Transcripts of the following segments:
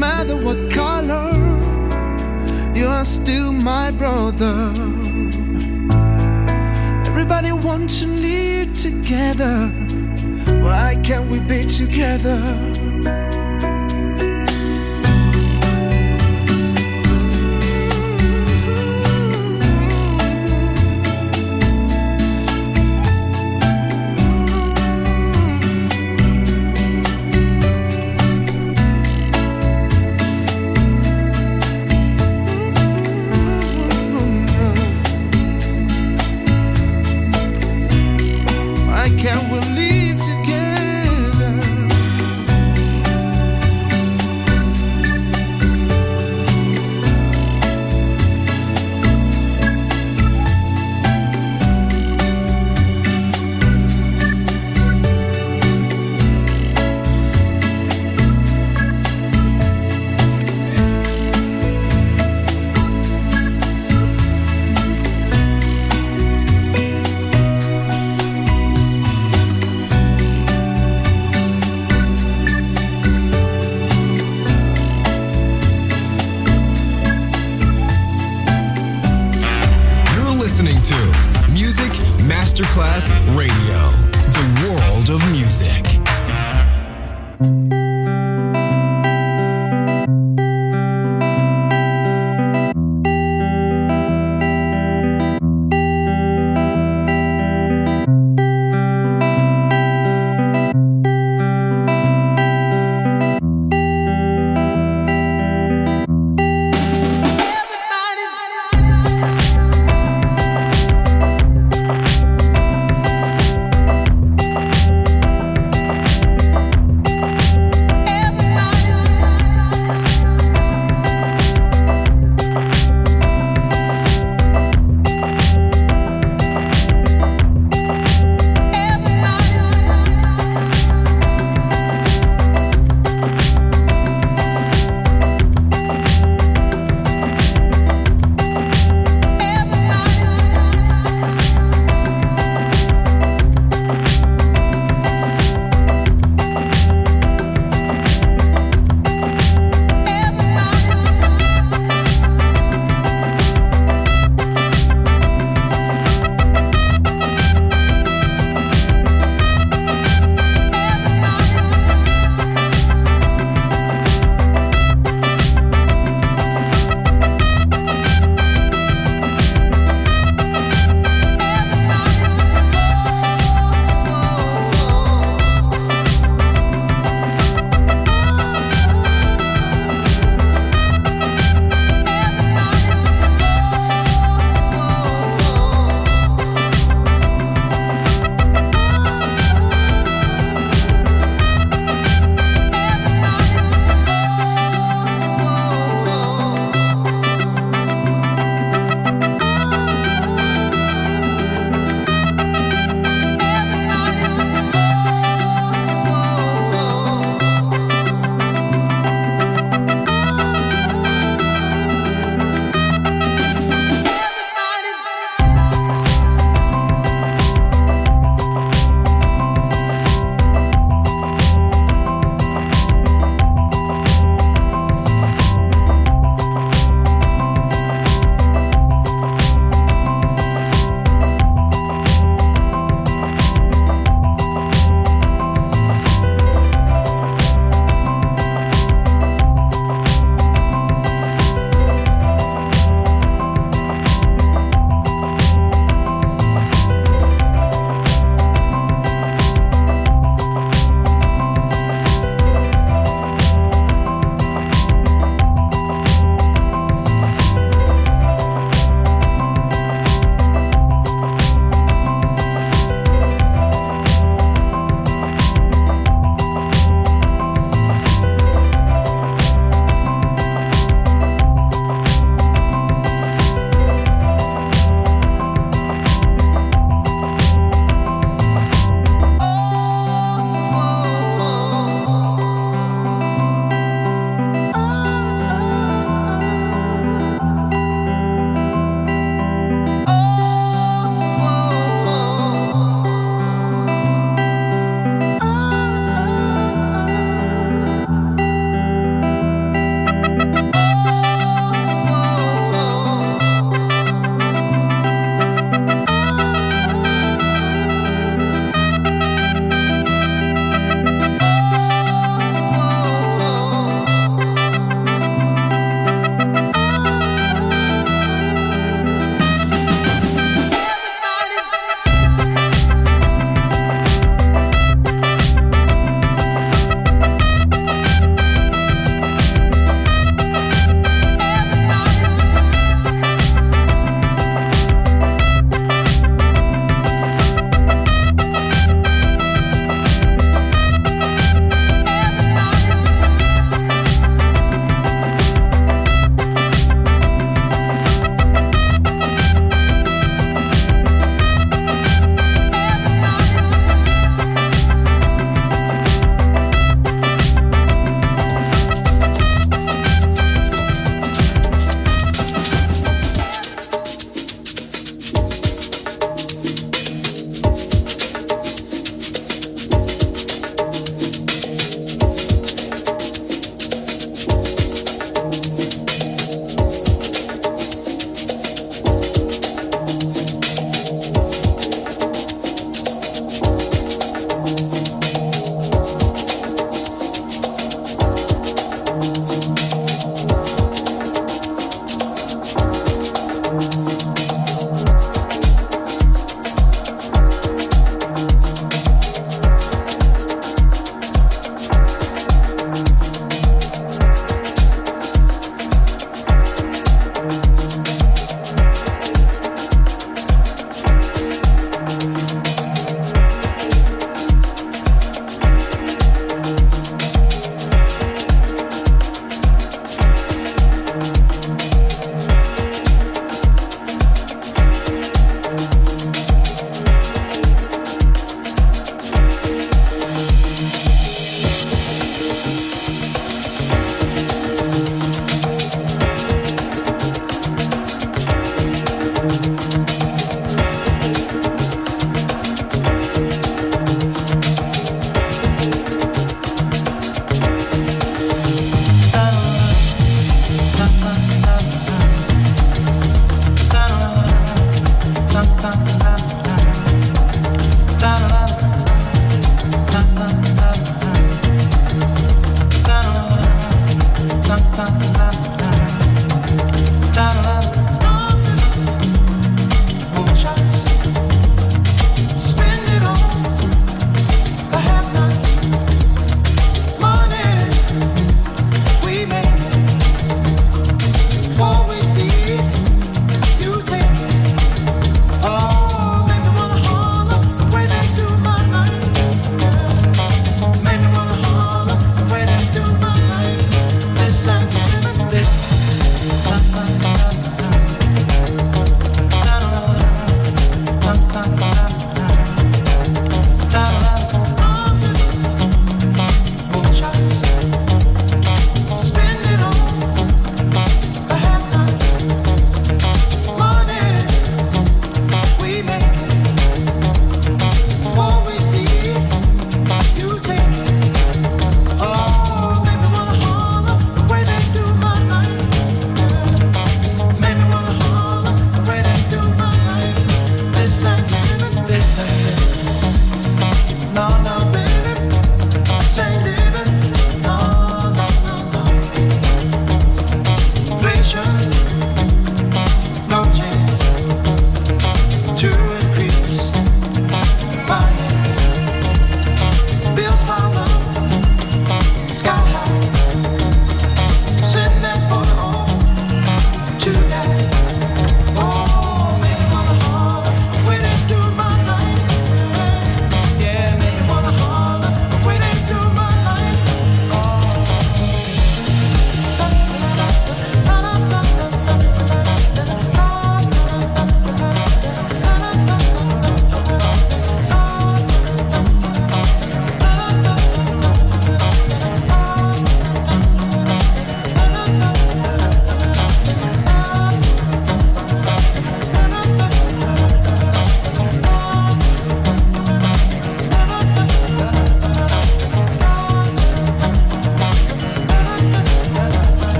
Matter, what color, you are still my brother. Everybody wants to live together. Why can't we be together?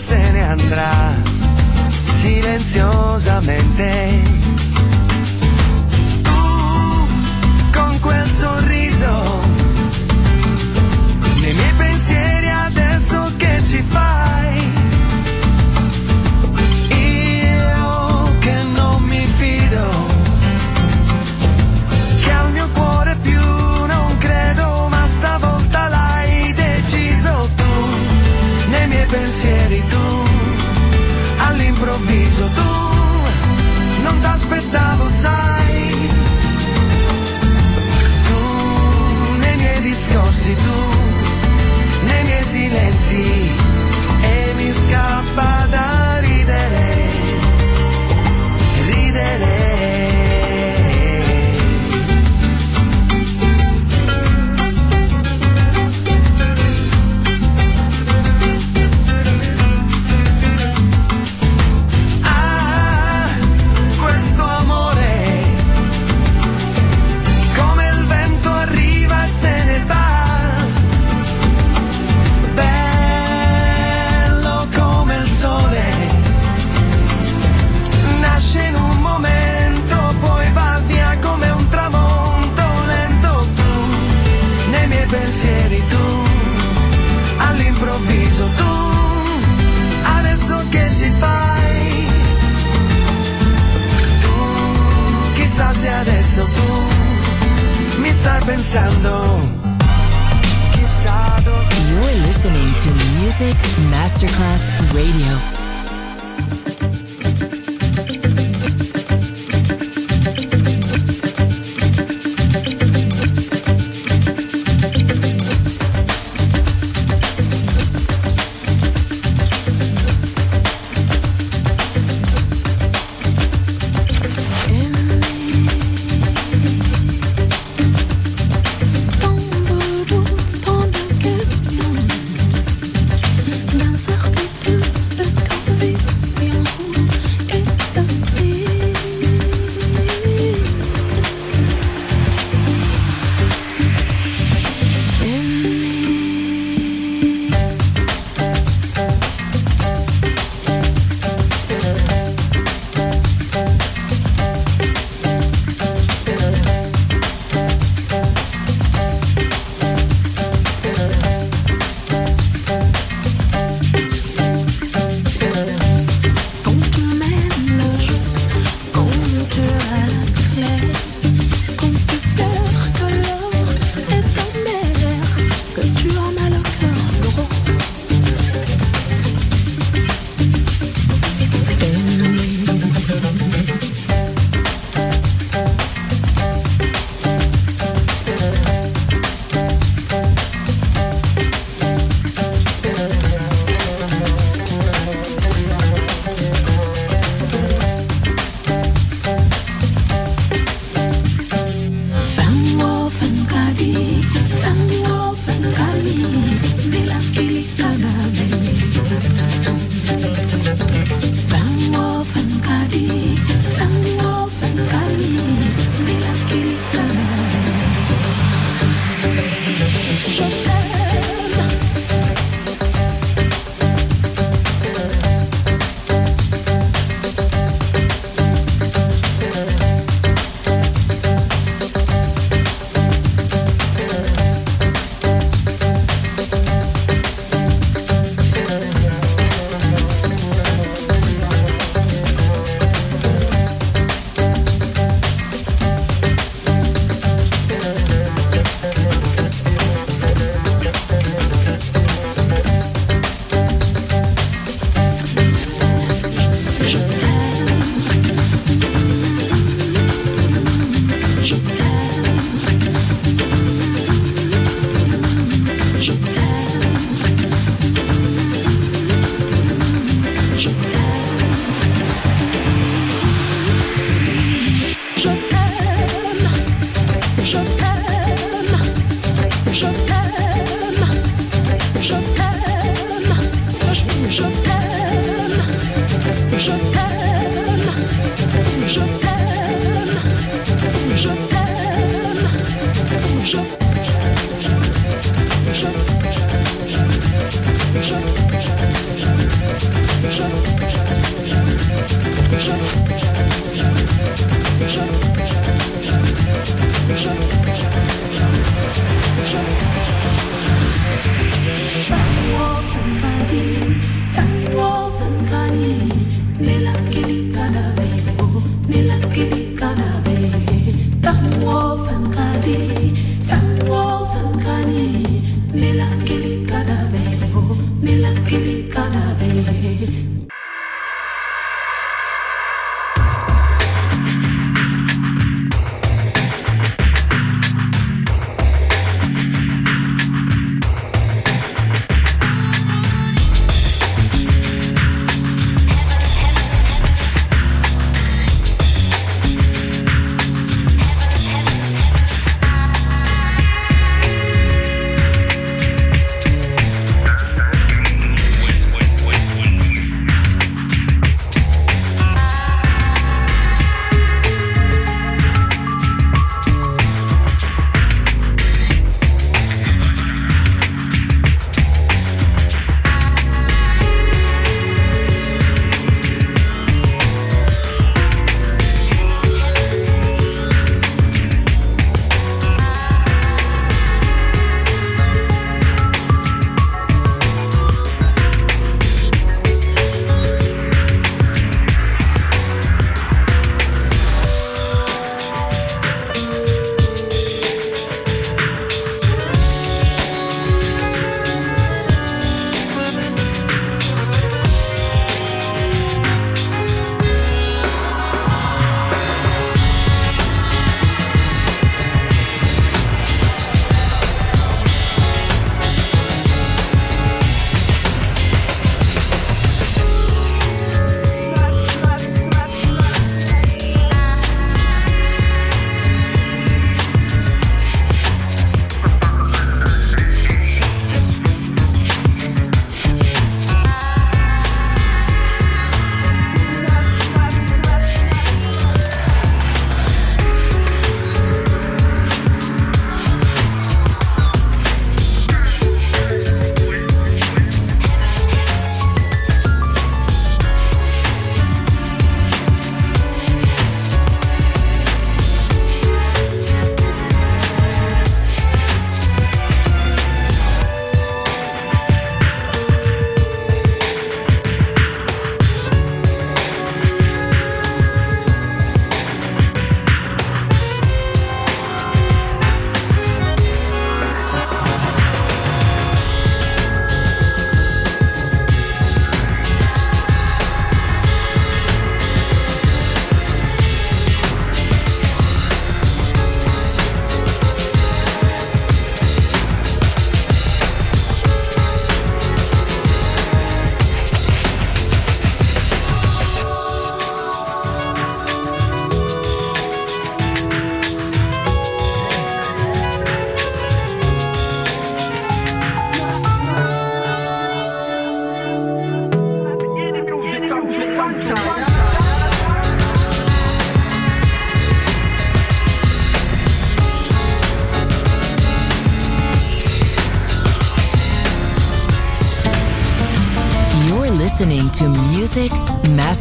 Se ne andrà silenziosamente. Tu con quel sorriso nei miei pensieri adesso che ci fai? Pensieri tu, all'improvviso tu, non t'aspettavo sai, tu nei miei discorsi tu nei miei silenzi e mi scappa da tu pensando. You're listening to Music Masterclass Radio.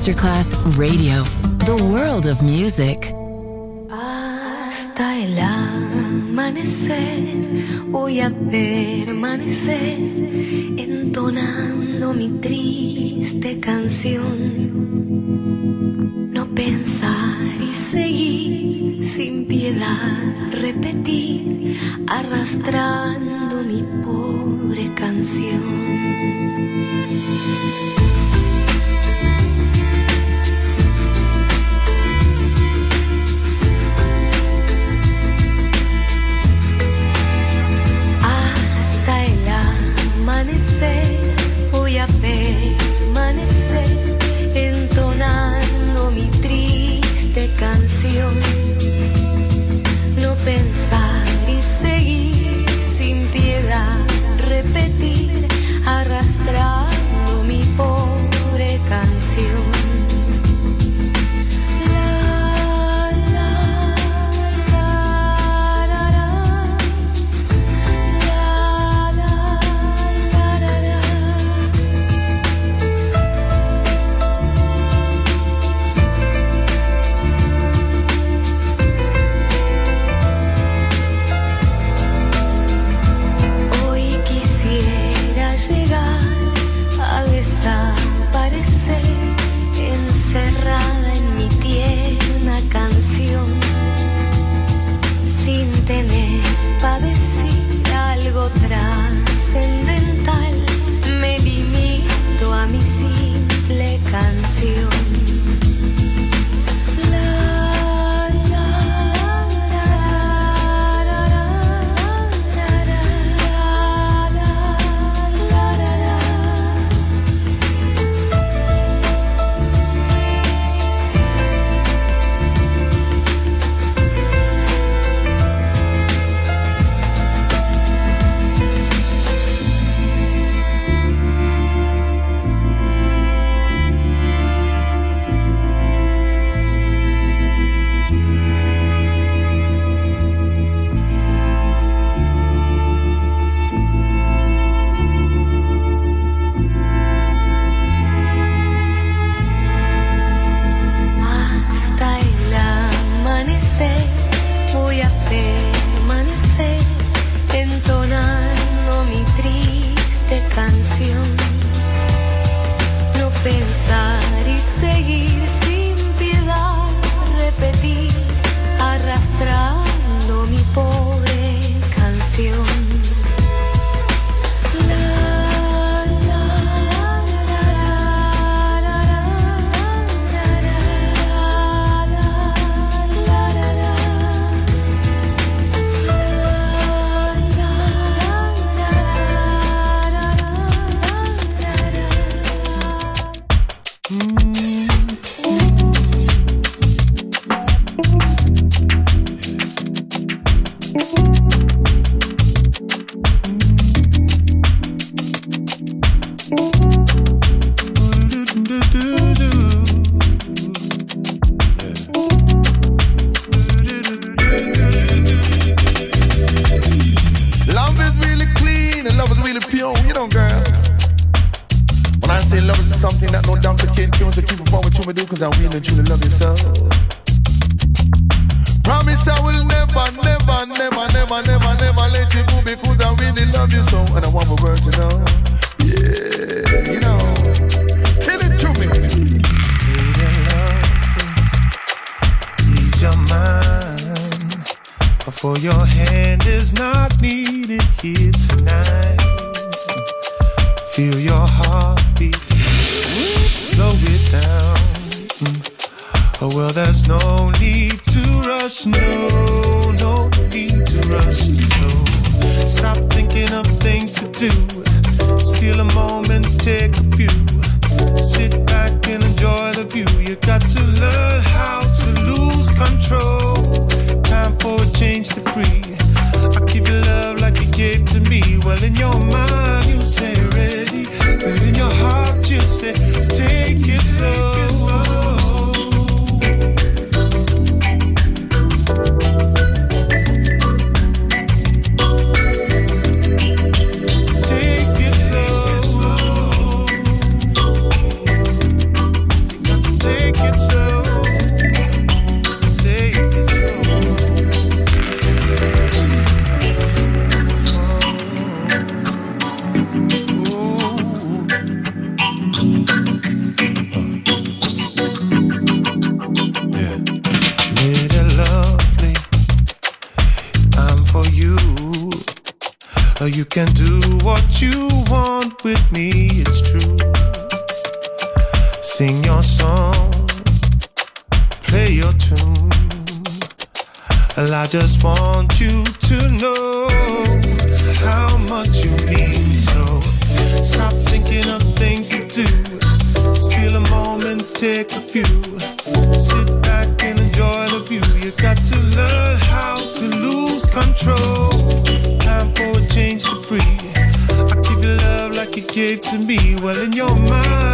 Masterclass Radio, the world of music. Hasta el amanecer voy a permanecer entonando mi triste canción. No pensar y seguir sin piedad, repetir arrastrando mi pobre canción. your hand is not needed here tonight. Feel your heartbeat, slow it down. Oh, well, there's no moment, take a few. Sit back and enjoy the view. You got to learn how to lose control. Time for a change to free. I give you love like you gave to me. Well, in your mind,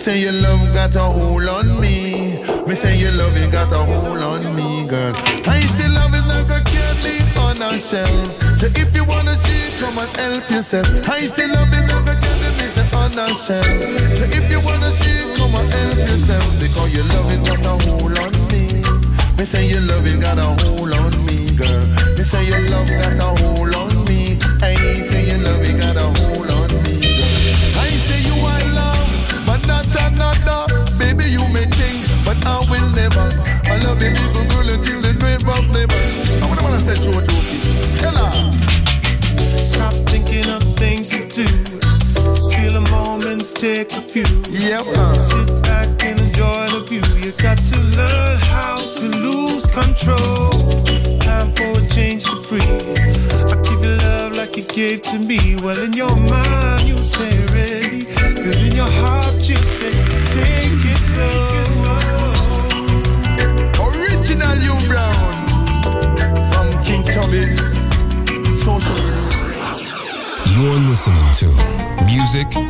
say your love got a hold on me. Me say your love you got a hold on me, girl. I say love is like a candy on a shelf. So if you wanna see, come and help yourself. I say love is like a candy me say on a shelf. So if you wanna see, come and help yourself because your love is got a hold on me. Me say your love you got a hold on me, girl. Me say your love got a hold on few. Yep. Uh. Sit back and enjoy the view. You got to learn how to lose control. Time for a change to free. I give you love like you gave to me. Well, in your mind, you say ready. But in your heart, you say take it slow. Original you Brown from King Tubby's social. You're listening to Music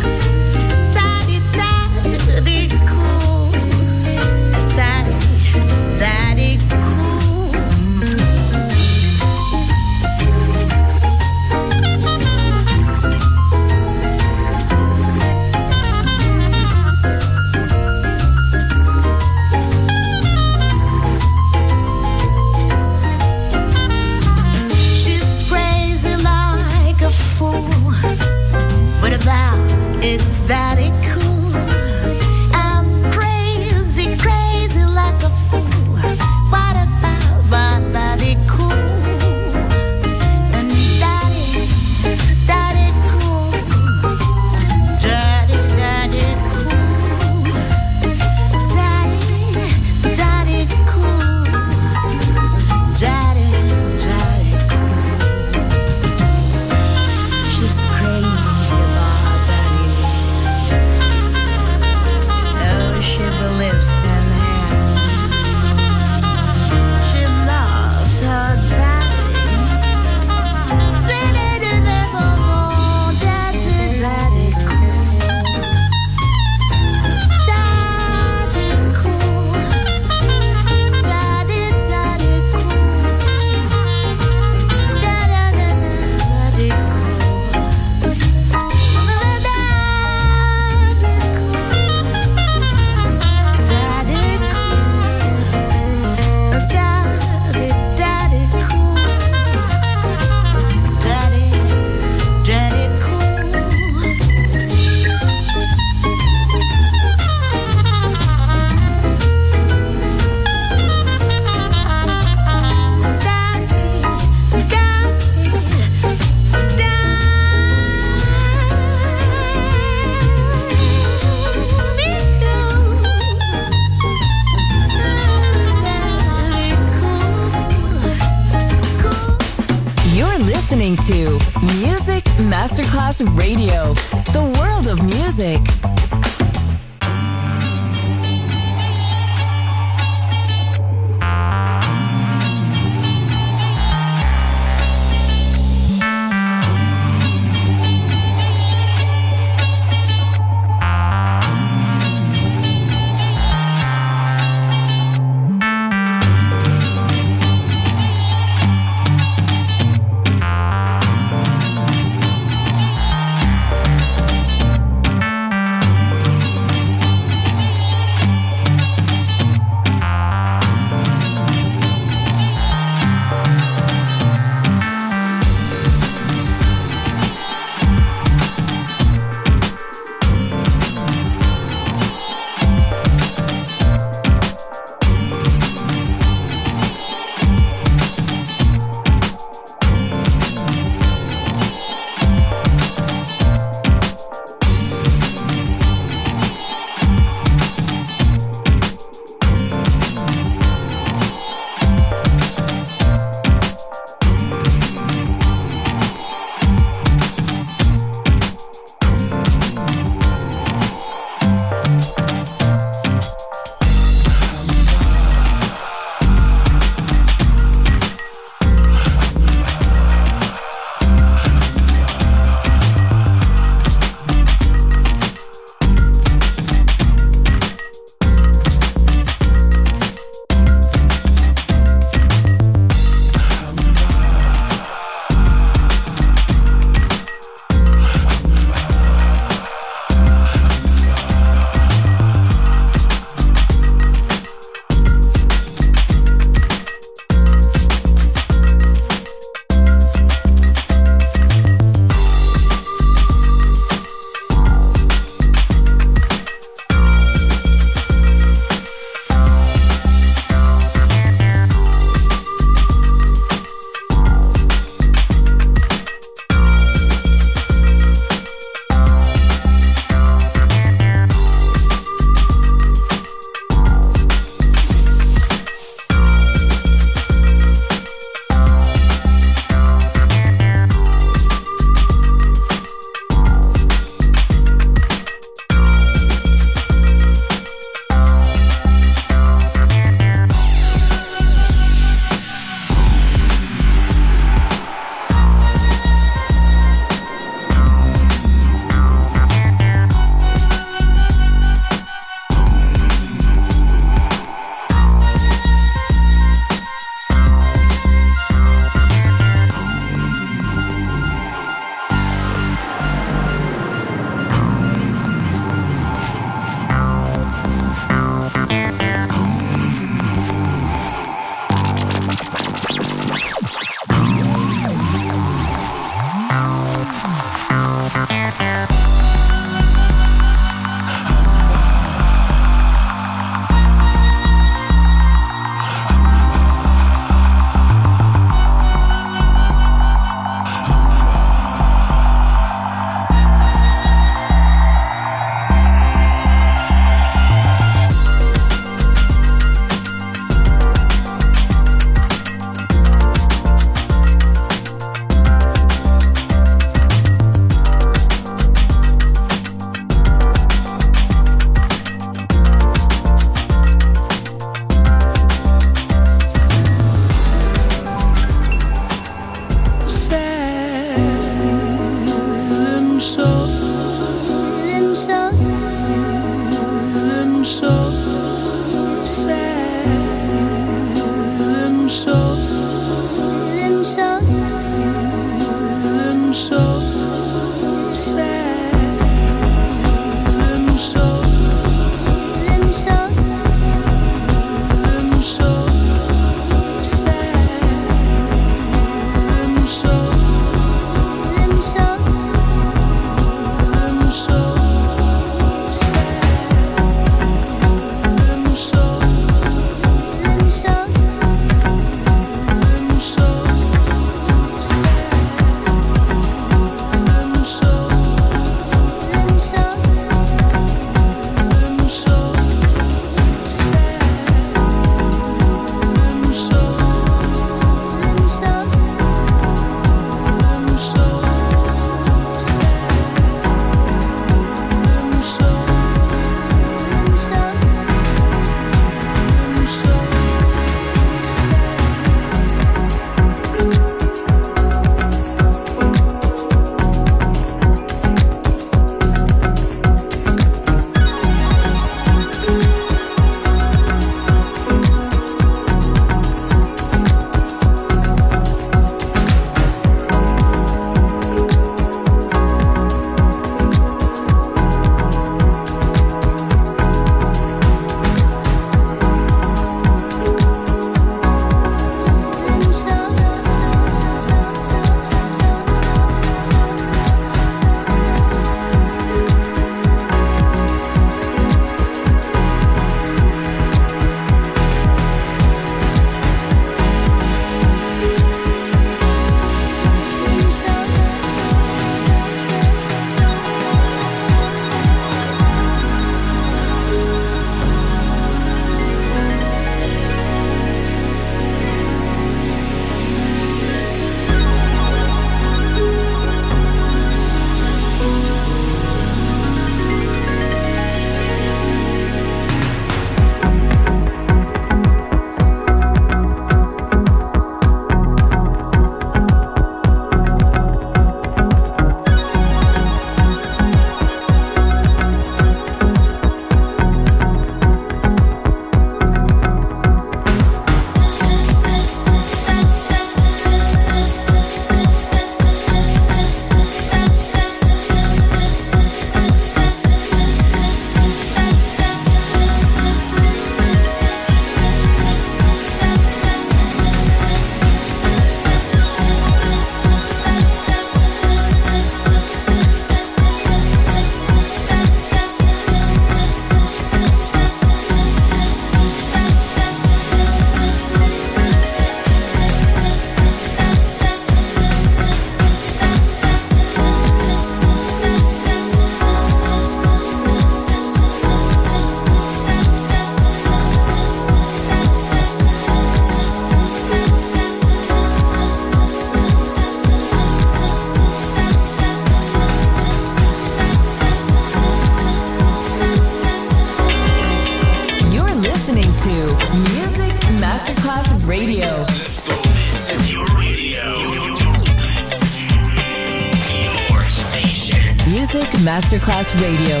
Radio,